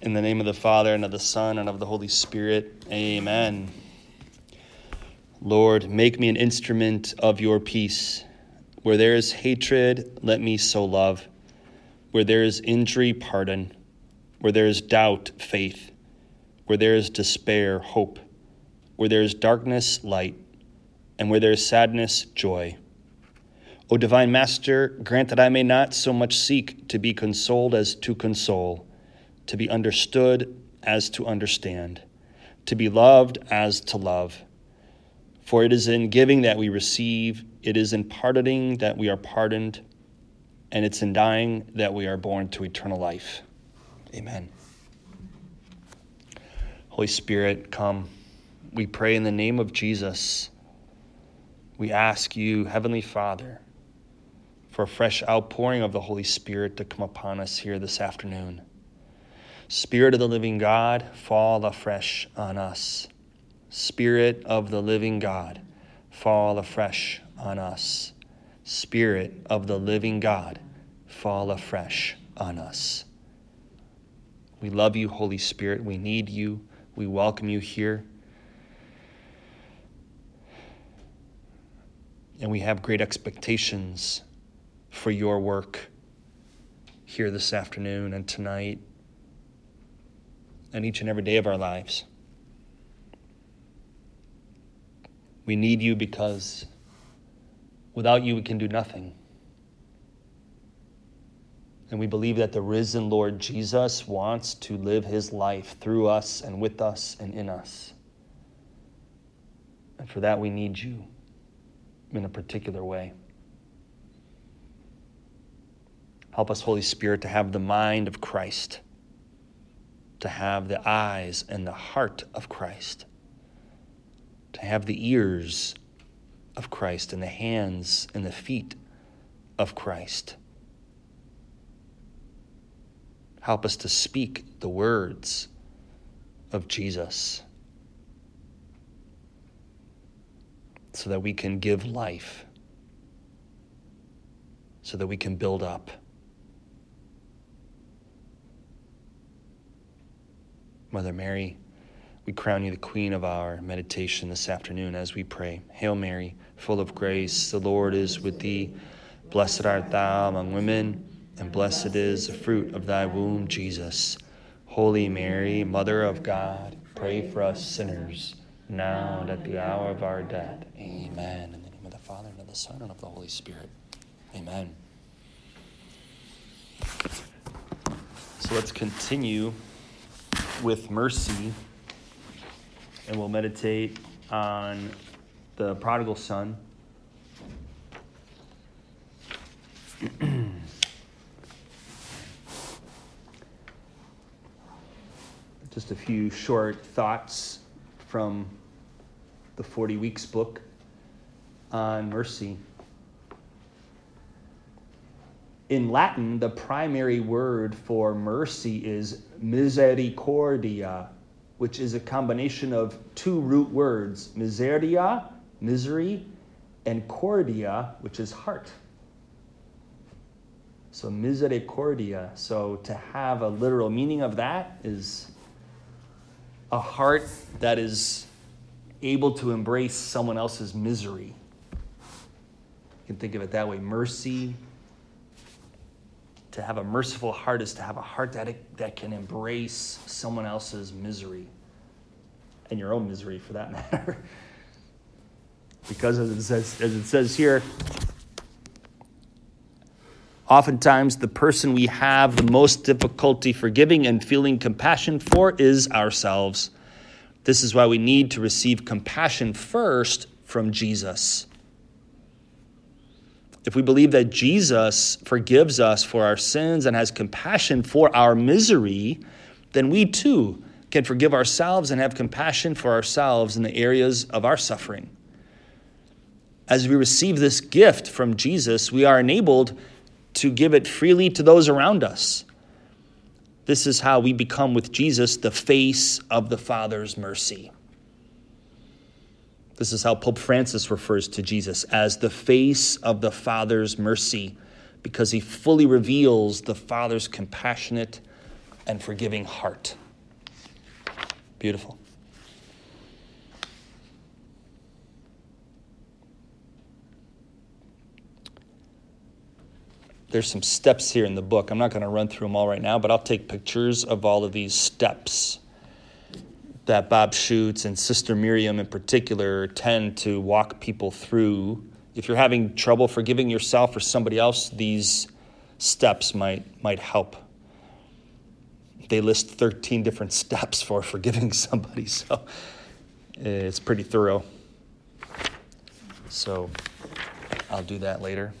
In the name of the Father, and of the Son, and of the Holy Spirit, amen. Lord, make me an instrument of your peace. Where there is hatred, let me sow love. Where there is injury, pardon. Where there is doubt, faith. Where there is despair, hope. Where there is darkness, light. And where there is sadness, joy. O divine Master, grant that I may not so much seek to be consoled as to console, to be understood as to understand, to be loved as to love. For it is in giving that we receive, it is in pardoning that we are pardoned, and it's in dying that we are born to eternal life. Amen. Holy Spirit, come. We pray in the name of Jesus. We ask you, Heavenly Father, for a fresh outpouring of the Holy Spirit to come upon us here this afternoon. Spirit of the living God, fall afresh on us. Spirit of the living God, fall afresh on us. Spirit of the living God, fall afresh on us. We love you, Holy Spirit. We need you. We welcome you here. And we have great expectations for your work here this afternoon and tonight and each and every day of our lives. We need you because without you, we can do nothing. And we believe that the risen Lord Jesus wants to live his life through us and with us and in us. And for that, we need you in a particular way. Help us, Holy Spirit, to have the mind of Christ, to have the eyes and the heart of Christ, to have the ears of Christ and the hands and the feet of Christ. Help us to speak the words of Jesus so that we can give life, so that we can build up. Mother Mary, we crown you the queen of our meditation this afternoon as we pray. Hail Mary, full of grace, the Lord is with thee. Blessed art thou among women, and blessed is the fruit of thy womb, Jesus. Holy Mary, Mother of God, pray for us sinners, now and at the hour of our death. Amen. In the name of the Father, and of the Son, and of the Holy Spirit. Amen. So let's continue with mercy, and we'll meditate on the prodigal son. Just a few short thoughts from the 40 Weeks book on mercy. In Latin, the primary word for mercy is misericordia, which is a combination of two root words miseria, misery, and cordia, which is heart. So, misericordia. So, to have a literal meaning of that is a heart that is able to embrace someone else's misery. You can think of it that way mercy, to have a merciful heart is to have a heart that, that can embrace someone else's misery and your own misery for that matter. because as it says, as it says here, oftentimes the person we have the most difficulty forgiving and feeling compassion for is ourselves. This is why we need to receive compassion first from Jesus if we believe that Jesus forgives us for our sins and has compassion for our misery, then we too can forgive ourselves and have compassion for ourselves in the areas of our suffering. As we receive this gift from Jesus, we are enabled to give it freely to those around us. This is how we become with Jesus the face of the Father's mercy. This is how Pope Francis refers to Jesus as the face of the Father's mercy, because he fully reveals the Father's compassionate and forgiving heart. Beautiful. There's some steps here in the book. I'm not going to run through them all right now, but I'll take pictures of all of these steps that Bob Schuchts and Sister Miriam in particular tend to walk people through. If you're having trouble forgiving yourself or somebody else, these steps might, might help. They list 13 different steps for forgiving somebody, so it's pretty thorough. So I'll do that later.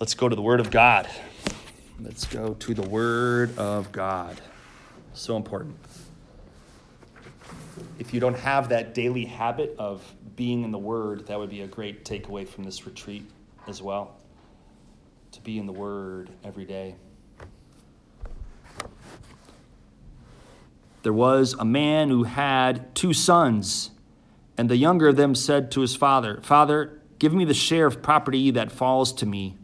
Let's go to the Word of God. Let's go to the Word of God. So important. If you don't have that daily habit of being in the Word, that would be a great takeaway from this retreat as well. To be in the Word every day. There was a man who had two sons, and the younger of them said to his father, Father, give me the share of property that falls to me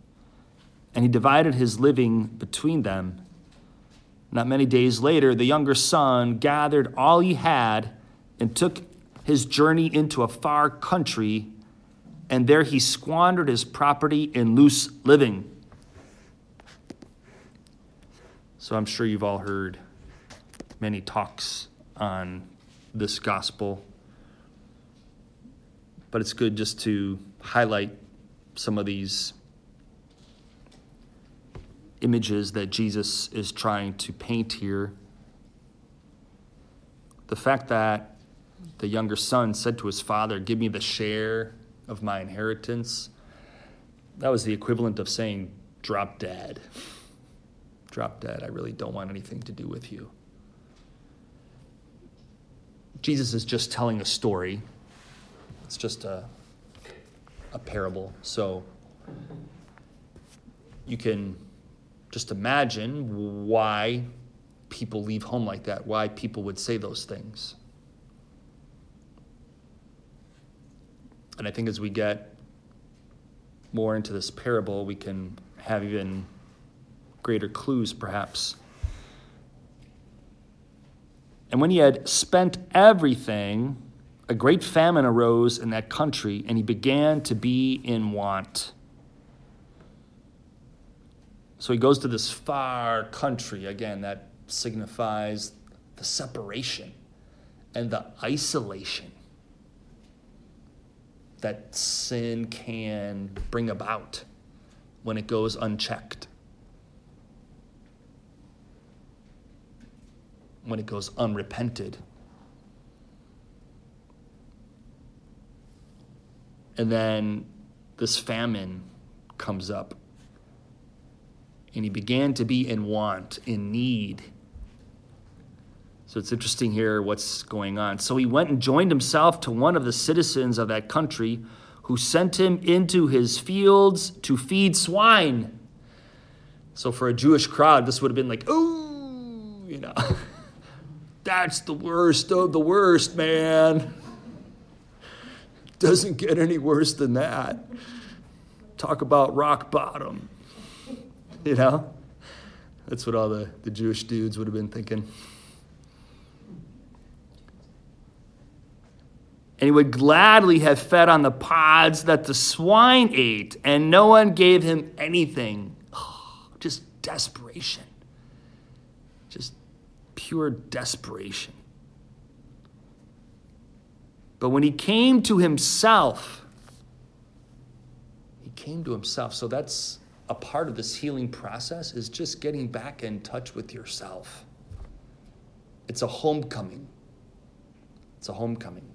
and he divided his living between them. Not many days later, the younger son gathered all he had and took his journey into a far country, and there he squandered his property in loose living. So I'm sure you've all heard many talks on this gospel, but it's good just to highlight some of these images that Jesus is trying to paint here. The fact that the younger son said to his father, Give me the share of my inheritance, that was the equivalent of saying, Drop dead. Drop dead. I really don't want anything to do with you. Jesus is just telling a story, it's just a, a parable. So you can just imagine why people leave home like that, why people would say those things. And I think as we get more into this parable, we can have even greater clues, perhaps. And when he had spent everything, a great famine arose in that country, and he began to be in want. So he goes to this far country. Again, that signifies the separation and the isolation that sin can bring about when it goes unchecked, when it goes unrepented. And then this famine comes up and he began to be in want, in need. So it's interesting here what's going on. So he went and joined himself to one of the citizens of that country who sent him into his fields to feed swine. So for a Jewish crowd, this would have been like, oh, you know, that's the worst of the worst, man. Doesn't get any worse than that. Talk about rock bottom. You know? That's what all the, the Jewish dudes would have been thinking. And he would gladly have fed on the pods that the swine ate, and no one gave him anything. Oh, just desperation. Just pure desperation. But when he came to himself, he came to himself. So that's a part of this healing process is just getting back in touch with yourself. It's a homecoming. It's a homecoming.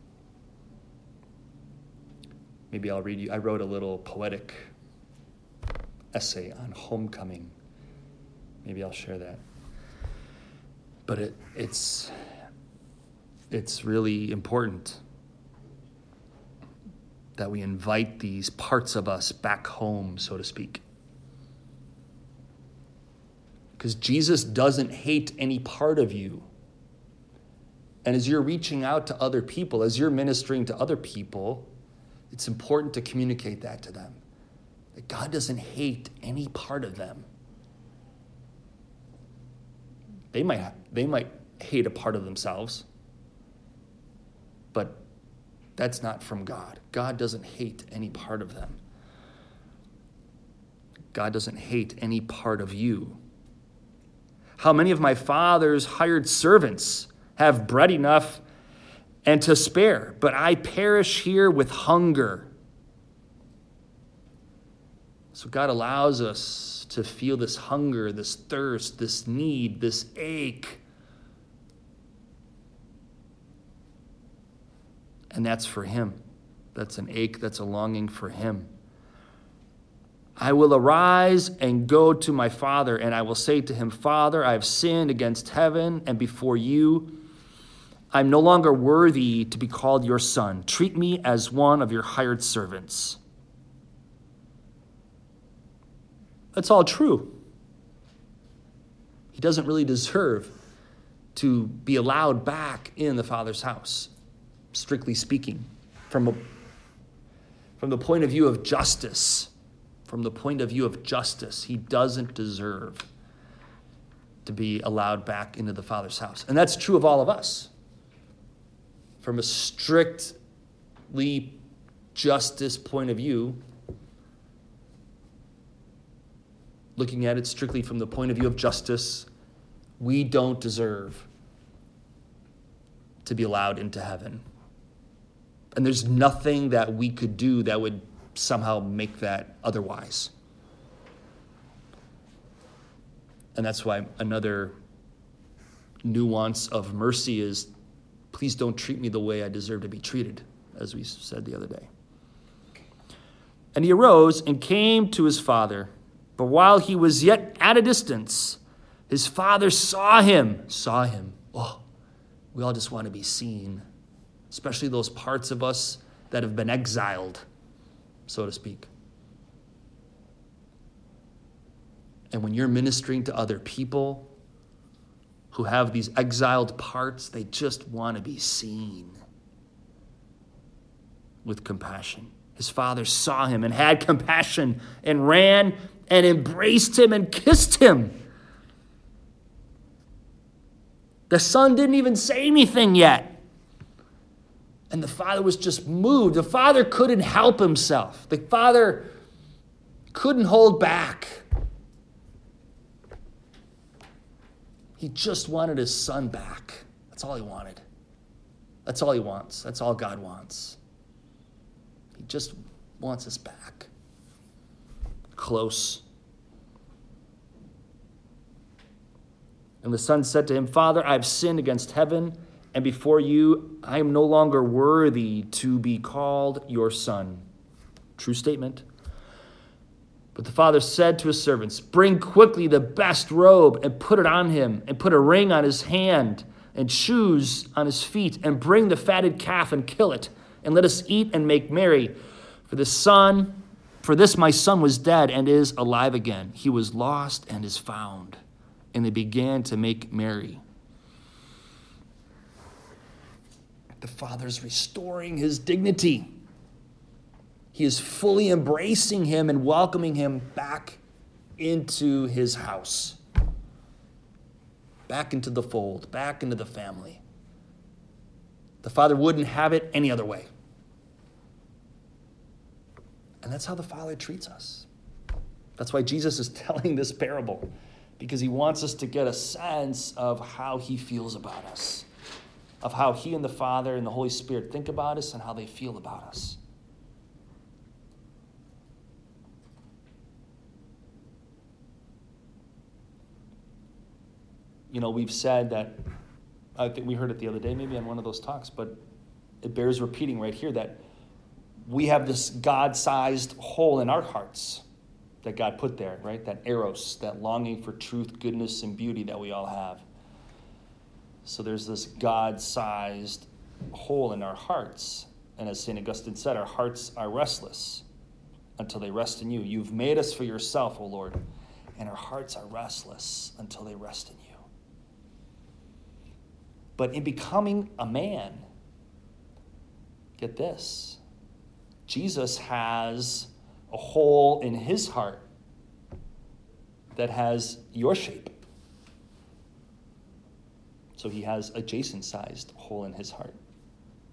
Maybe I'll read you. I wrote a little poetic essay on homecoming. Maybe I'll share that. But it, it's, it's really important that we invite these parts of us back home, so to speak. Because Jesus doesn't hate any part of you. And as you're reaching out to other people, as you're ministering to other people, it's important to communicate that to them. that God doesn't hate any part of them. They might, they might hate a part of themselves, but that's not from God. God doesn't hate any part of them. God doesn't hate any part of you. How many of my father's hired servants have bread enough and to spare, but I perish here with hunger? So God allows us to feel this hunger, this thirst, this need, this ache. And that's for Him. That's an ache, that's a longing for Him. I will arise and go to my father, and I will say to him, Father, I have sinned against heaven and before you. I'm no longer worthy to be called your son. Treat me as one of your hired servants. That's all true. He doesn't really deserve to be allowed back in the Father's house, strictly speaking, from, a, from the point of view of justice. From the point of view of justice, he doesn't deserve to be allowed back into the Father's house. And that's true of all of us. From a strictly justice point of view, looking at it strictly from the point of view of justice, we don't deserve to be allowed into heaven. And there's nothing that we could do that would somehow make that otherwise. And that's why another nuance of mercy is please don't treat me the way I deserve to be treated, as we said the other day. And he arose and came to his father. But while he was yet at a distance, his father saw him, saw him. Oh, we all just want to be seen, especially those parts of us that have been exiled, so to speak. And when you're ministering to other people who have these exiled parts, they just want to be seen with compassion. His father saw him and had compassion and ran and embraced him and kissed him. The son didn't even say anything yet. And the father was just moved. The father couldn't help himself. The father couldn't hold back. He just wanted his son back. That's all he wanted. That's all he wants. That's all God wants. He just wants us back close. And the son said to him, Father, I have sinned against heaven, and before you I am no longer worthy to be called your son. True statement. But the father said to his servants, Bring quickly the best robe and put it on him, and put a ring on his hand and shoes on his feet, and bring the fatted calf and kill it, and let us eat and make merry. For the son for this my son was dead and is alive again. He was lost and is found. And they began to make merry. The father's restoring his dignity. He is fully embracing him and welcoming him back into his house, back into the fold, back into the family. The father wouldn't have it any other way. And that's how the Father treats us. That's why Jesus is telling this parable, because he wants us to get a sense of how he feels about us, of how he and the Father and the Holy Spirit think about us and how they feel about us. You know, we've said that, I think we heard it the other day, maybe on one of those talks, but it bears repeating right here that we have this God sized hole in our hearts that God put there, right? That eros, that longing for truth, goodness, and beauty that we all have. So there's this God sized hole in our hearts. And as St. Augustine said, our hearts are restless until they rest in you. You've made us for yourself, O Lord, and our hearts are restless until they rest in you. But in becoming a man, get this Jesus has a hole in his heart that has your shape. So he has a Jason sized hole in his heart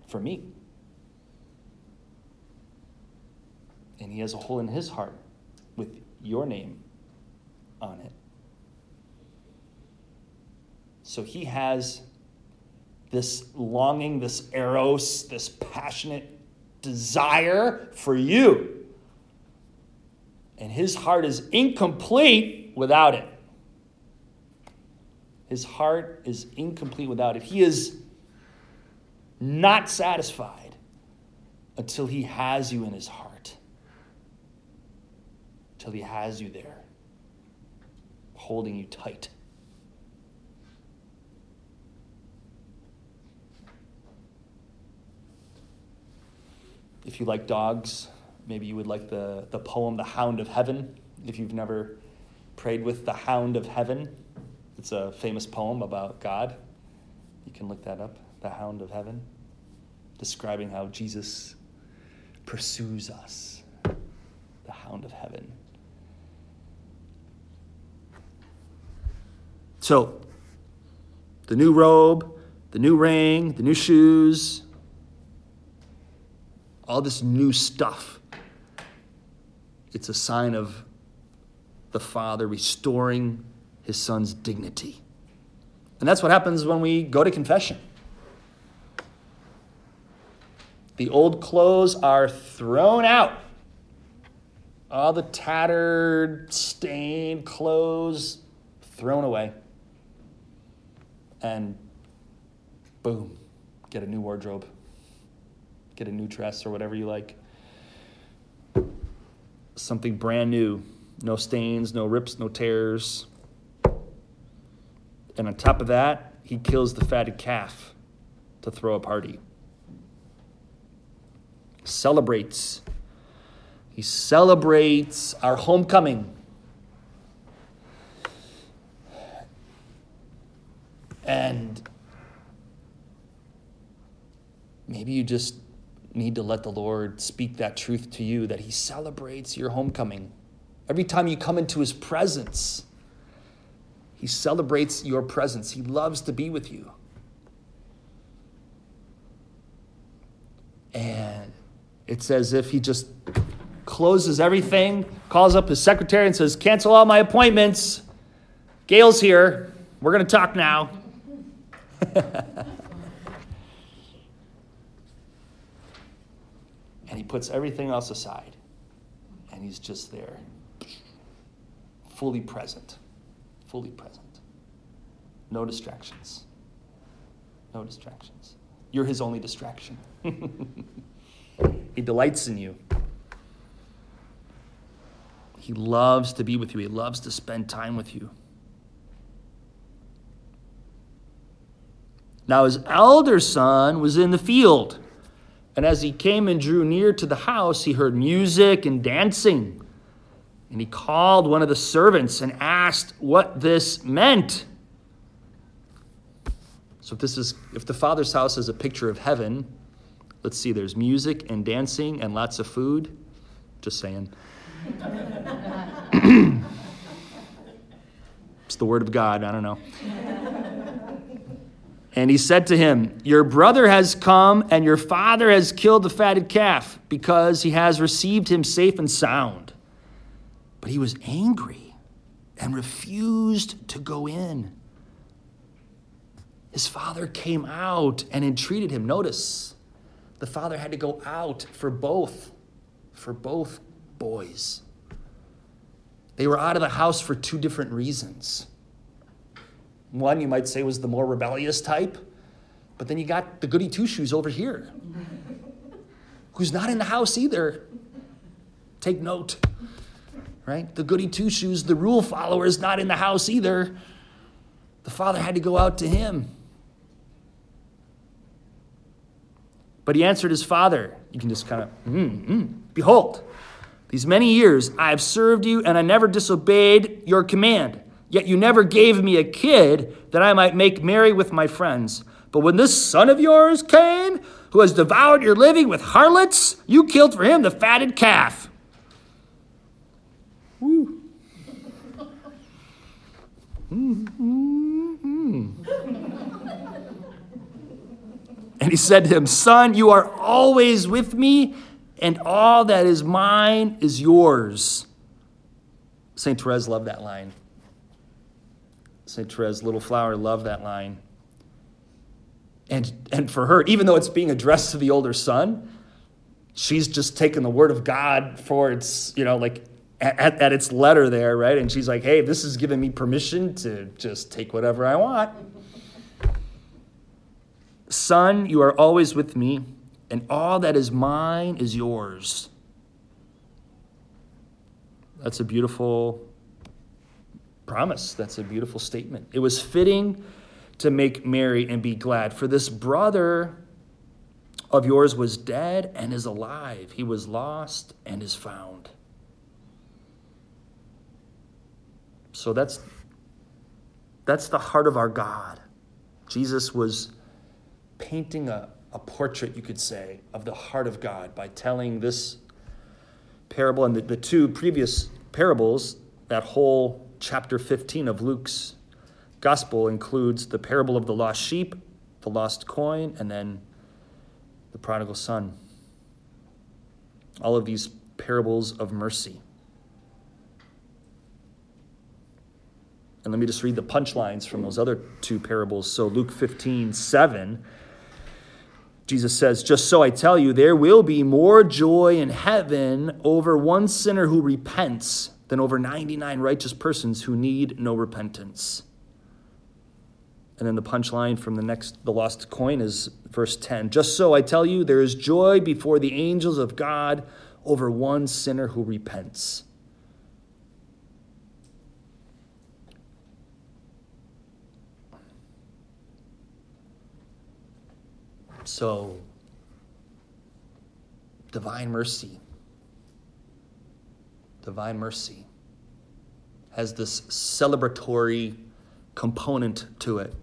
for me. And he has a hole in his heart with your name on it. So he has this longing, this eros, this passionate desire for you. And his heart is incomplete without it. His heart is incomplete without it. He is not satisfied until he has you in his heart, until he has you there, holding you tight. If you like dogs, maybe you would like the, the poem The Hound of Heaven. If you've never prayed with the Hound of Heaven, it's a famous poem about God. You can look that up The Hound of Heaven, describing how Jesus pursues us, the Hound of Heaven. So, the new robe, the new ring, the new shoes, all this new stuff. It's a sign of the Father restoring his Son's dignity. And that's what happens when we go to confession. The old clothes are thrown out. All the tattered, stained clothes thrown away. And boom, get a new wardrobe get a new dress or whatever you like. Something brand new. No stains, no rips, no tears. And on top of that, he kills the fatted calf to throw a party. Celebrates. He celebrates our homecoming. And maybe you just need to let the Lord speak that truth to you that He celebrates your homecoming. Every time you come into His presence, He celebrates your presence. He loves to be with you. And it's as if He just closes everything, calls up His secretary, and says, Cancel all my appointments. Gail's here. We're going to talk now. and he puts everything else aside and he's just there fully present fully present. No distractions. No distractions. You're his only distraction. He delights in you. He loves to be with you. He loves to spend time with you. Now his elder son was in the field and as he came and drew near to the house, he heard music and dancing. And he called one of the servants and asked what this meant. So if this is if the father's house is a picture of heaven, let's see there's music and dancing and lots of food. Just saying. it's the word of God, I don't know. And he said to him, Your brother has come, and your father has killed the fatted calf, because he has received him safe and sound. But he was angry and refused to go in. His father came out and entreated him. Notice, the father had to go out for both, for both boys. They were out of the house for two different reasons. One you might say was the more rebellious type, but then you got the goody two shoes over here, who's not in the house either. Take note, right? The goody two shoes, the rule follower, is not in the house either. The father had to go out to him. But he answered his father. You can just kind of, mm, mm. behold, these many years I have served you, and I never disobeyed your command. Yet you never gave me a kid that I might make merry with my friends. But when this son of yours came, who has devoured your living with harlots, you killed for him the fatted calf. Mm-hmm. and he said to him, Son, you are always with me, and all that is mine is yours. St. Therese loved that line. St. Therese, little flower, loved that line. And, and for her, even though it's being addressed to the older son, she's just taken the word of God for its, you know, like at, at its letter there, right? And she's like, hey, this is giving me permission to just take whatever I want. Son, you are always with me, and all that is mine is yours. That's a beautiful promise. That's a beautiful statement. It was fitting to make merry and be glad, for this brother of yours was dead and is alive. He was lost and is found. So that's that's the heart of our God. Jesus was painting a, a portrait, you could say, of the heart of God by telling this parable and the, the two previous parables, that whole chapter 15 of Luke's gospel includes the parable of the lost sheep, the lost coin, and then the prodigal son. All of these parables of mercy. And let me just read the punchlines from those other two parables. So, Luke 15, 7, Jesus says, Just so I tell you, there will be more joy in heaven over one sinner who repents than over 99 righteous persons who need no repentance. And then the punchline from the next, the lost coin is verse 10. Just so I tell you, there is joy before the angels of God over one sinner who repents. So, divine mercy, divine mercy has this celebratory component to it.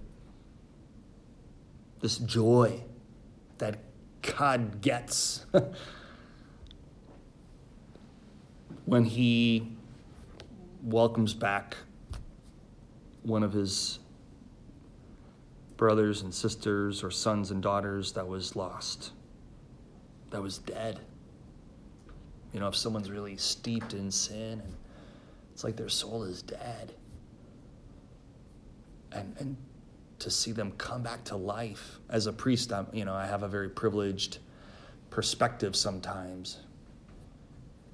This joy that God gets when He welcomes back one of His brothers and sisters or sons and daughters that was lost, that was dead. You know, if someone's really steeped in sin and it's like their soul is dead. And, and to see them come back to life. As a priest, I'm, you know, I have a very privileged perspective sometimes,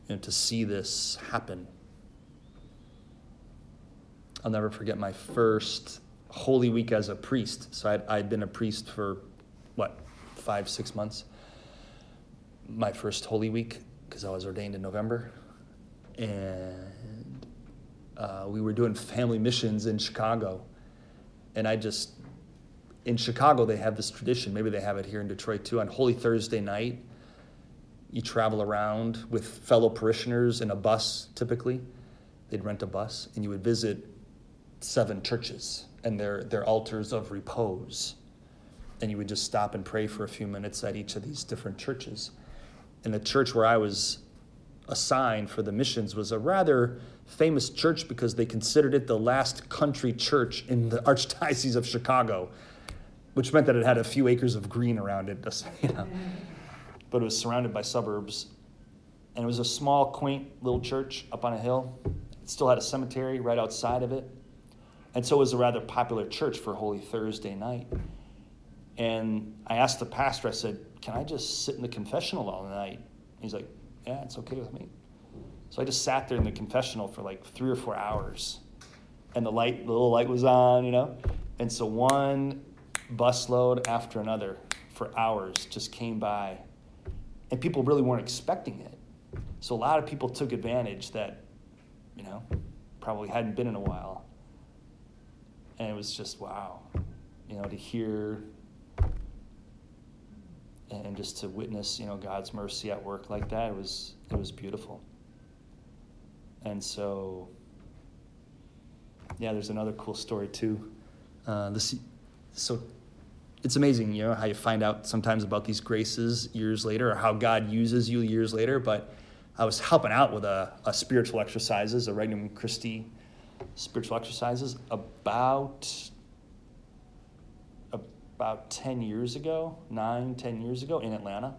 you know, to see this happen. I'll never forget my first Holy Week as a priest. So I'd, I'd been a priest for what, five, six months. My first Holy Week, because I was ordained in November. And uh, we were doing family missions in Chicago. And I just in Chicago, they have this tradition. Maybe they have it here in Detroit too. On Holy Thursday night, you travel around with fellow parishioners in a bus, typically. They'd rent a bus, and you would visit seven churches and their, their altars of repose. And you would just stop and pray for a few minutes at each of these different churches. And the church where I was assigned for the missions was a rather famous church because they considered it the last country church in the Archdiocese of Chicago which meant that it had a few acres of green around it, you know. But it was surrounded by suburbs. And it was a small, quaint little church up on a hill. It still had a cemetery right outside of it. And so it was a rather popular church for Holy Thursday night. And I asked the pastor, I said, Can I just sit in the confessional all night? He's like, Yeah, it's okay with me. So I just sat there in the confessional for like three or four hours. And the light, the little light was on, you know? And so one busload after another for hours just came by. And people really weren't expecting it. So a lot of people took advantage that, you know, probably hadn't been in a while. And it was just wow, you know, to hear and just to witness, you know, God's mercy at work like that. It was it was beautiful. And so, yeah, there's another cool story too. Uh, this, so it's amazing, you know, how you find out sometimes about these graces years later or how God uses you years later. But I was helping out with a, a spiritual exercises, a Regnum Christi spiritual exercises about about 10 years ago, nine, 10 years ago in Atlanta.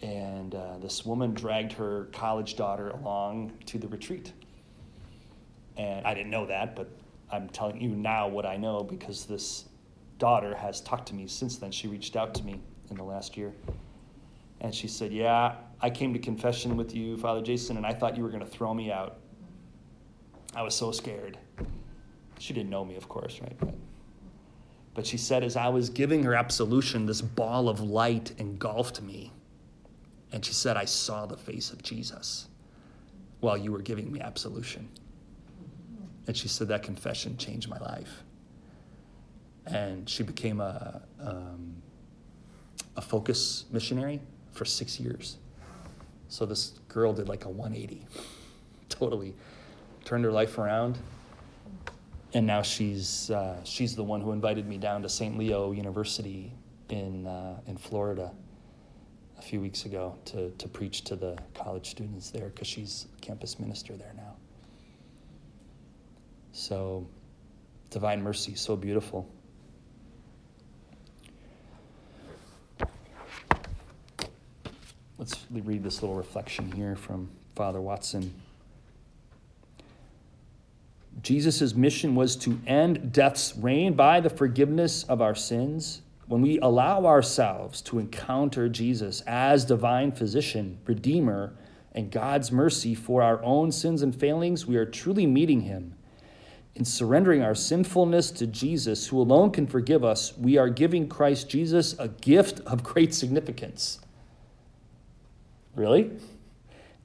And uh, this woman dragged her college daughter along to the retreat. And I didn't know that, but I'm telling you now what I know because this daughter has talked to me since then. She reached out to me in the last year. And she said, Yeah, I came to confession with you, Father Jason, and I thought you were going to throw me out. I was so scared. She didn't know me, of course, right? But, but she said, as I was giving her absolution, this ball of light engulfed me. And she said, I saw the face of Jesus while you were giving me absolution. And she said, that confession changed my life. And she became a, um, a focus missionary for six years. So this girl did like a 180, totally turned her life around. And now she's, uh, she's the one who invited me down to St. Leo University in, uh, in Florida a few weeks ago to, to preach to the college students there because she's campus minister there now. So, divine mercy, so beautiful. Let's read this little reflection here from Father Watson. Jesus' mission was to end death's reign by the forgiveness of our sins. When we allow ourselves to encounter Jesus as divine physician, redeemer, and God's mercy for our own sins and failings, we are truly meeting him. In surrendering our sinfulness to Jesus, who alone can forgive us, we are giving Christ Jesus a gift of great significance. Really?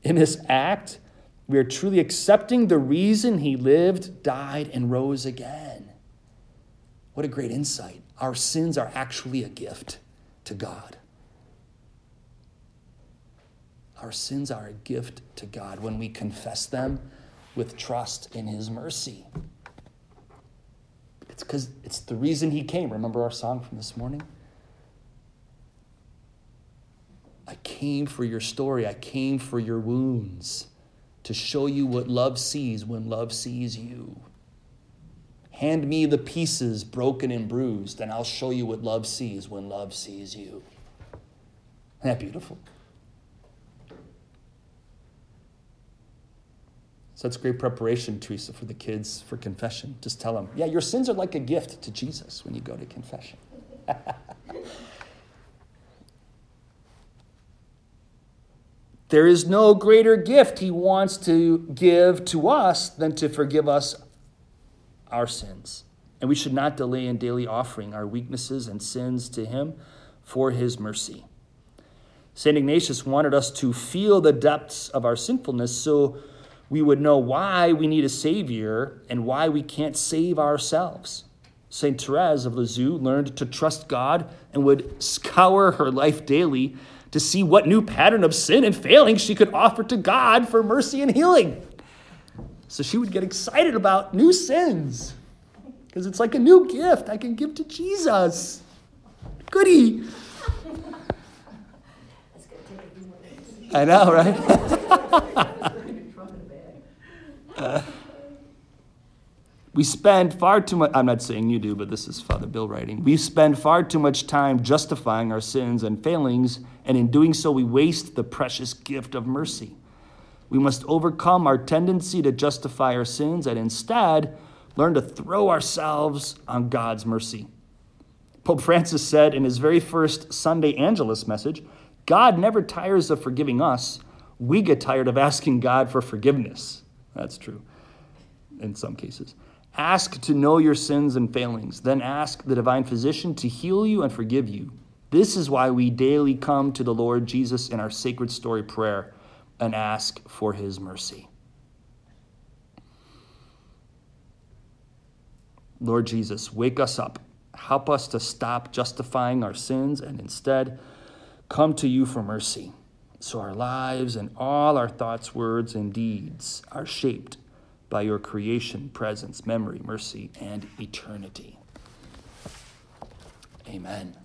In this act, we are truly accepting the reason he lived, died, and rose again. What a great insight. Our sins are actually a gift to God. Our sins are a gift to God when we confess them with trust in his mercy. It's because it's the reason he came. Remember our song from this morning? I came for your story. I came for your wounds to show you what love sees when love sees you. Hand me the pieces broken and bruised, and I'll show you what love sees when love sees you. Isn't that beautiful? So that's great preparation, Teresa, for the kids for confession. Just tell them, yeah, your sins are like a gift to Jesus when you go to confession. There is no greater gift he wants to give to us than to forgive us our sins. And we should not delay in daily offering our weaknesses and sins to him for his mercy. St. Ignatius wanted us to feel the depths of our sinfulness so we would know why we need a Savior and why we can't save ourselves. St. Therese of Lisieux learned to trust God and would scour her life daily to see what new pattern of sin and failing she could offer to God for mercy and healing. So she would get excited about new sins because it's like a new gift I can give to Jesus. Goody. I know, right? we spend far too much, I'm not saying you do, but this is Father Bill writing. We spend far too much time justifying our sins and failings, and in doing so, we waste the precious gift of mercy. We must overcome our tendency to justify our sins and instead learn to throw ourselves on God's mercy. Pope Francis said in his very first Sunday Angelus message God never tires of forgiving us. We get tired of asking God for forgiveness. That's true in some cases. Ask to know your sins and failings. Then ask the divine physician to heal you and forgive you. This is why we daily come to the Lord Jesus in our sacred story prayer and ask for his mercy. Lord Jesus, wake us up. Help us to stop justifying our sins and instead come to you for mercy. So our lives and all our thoughts, words, and deeds are shaped by your creation, presence, memory, mercy, and eternity. Amen.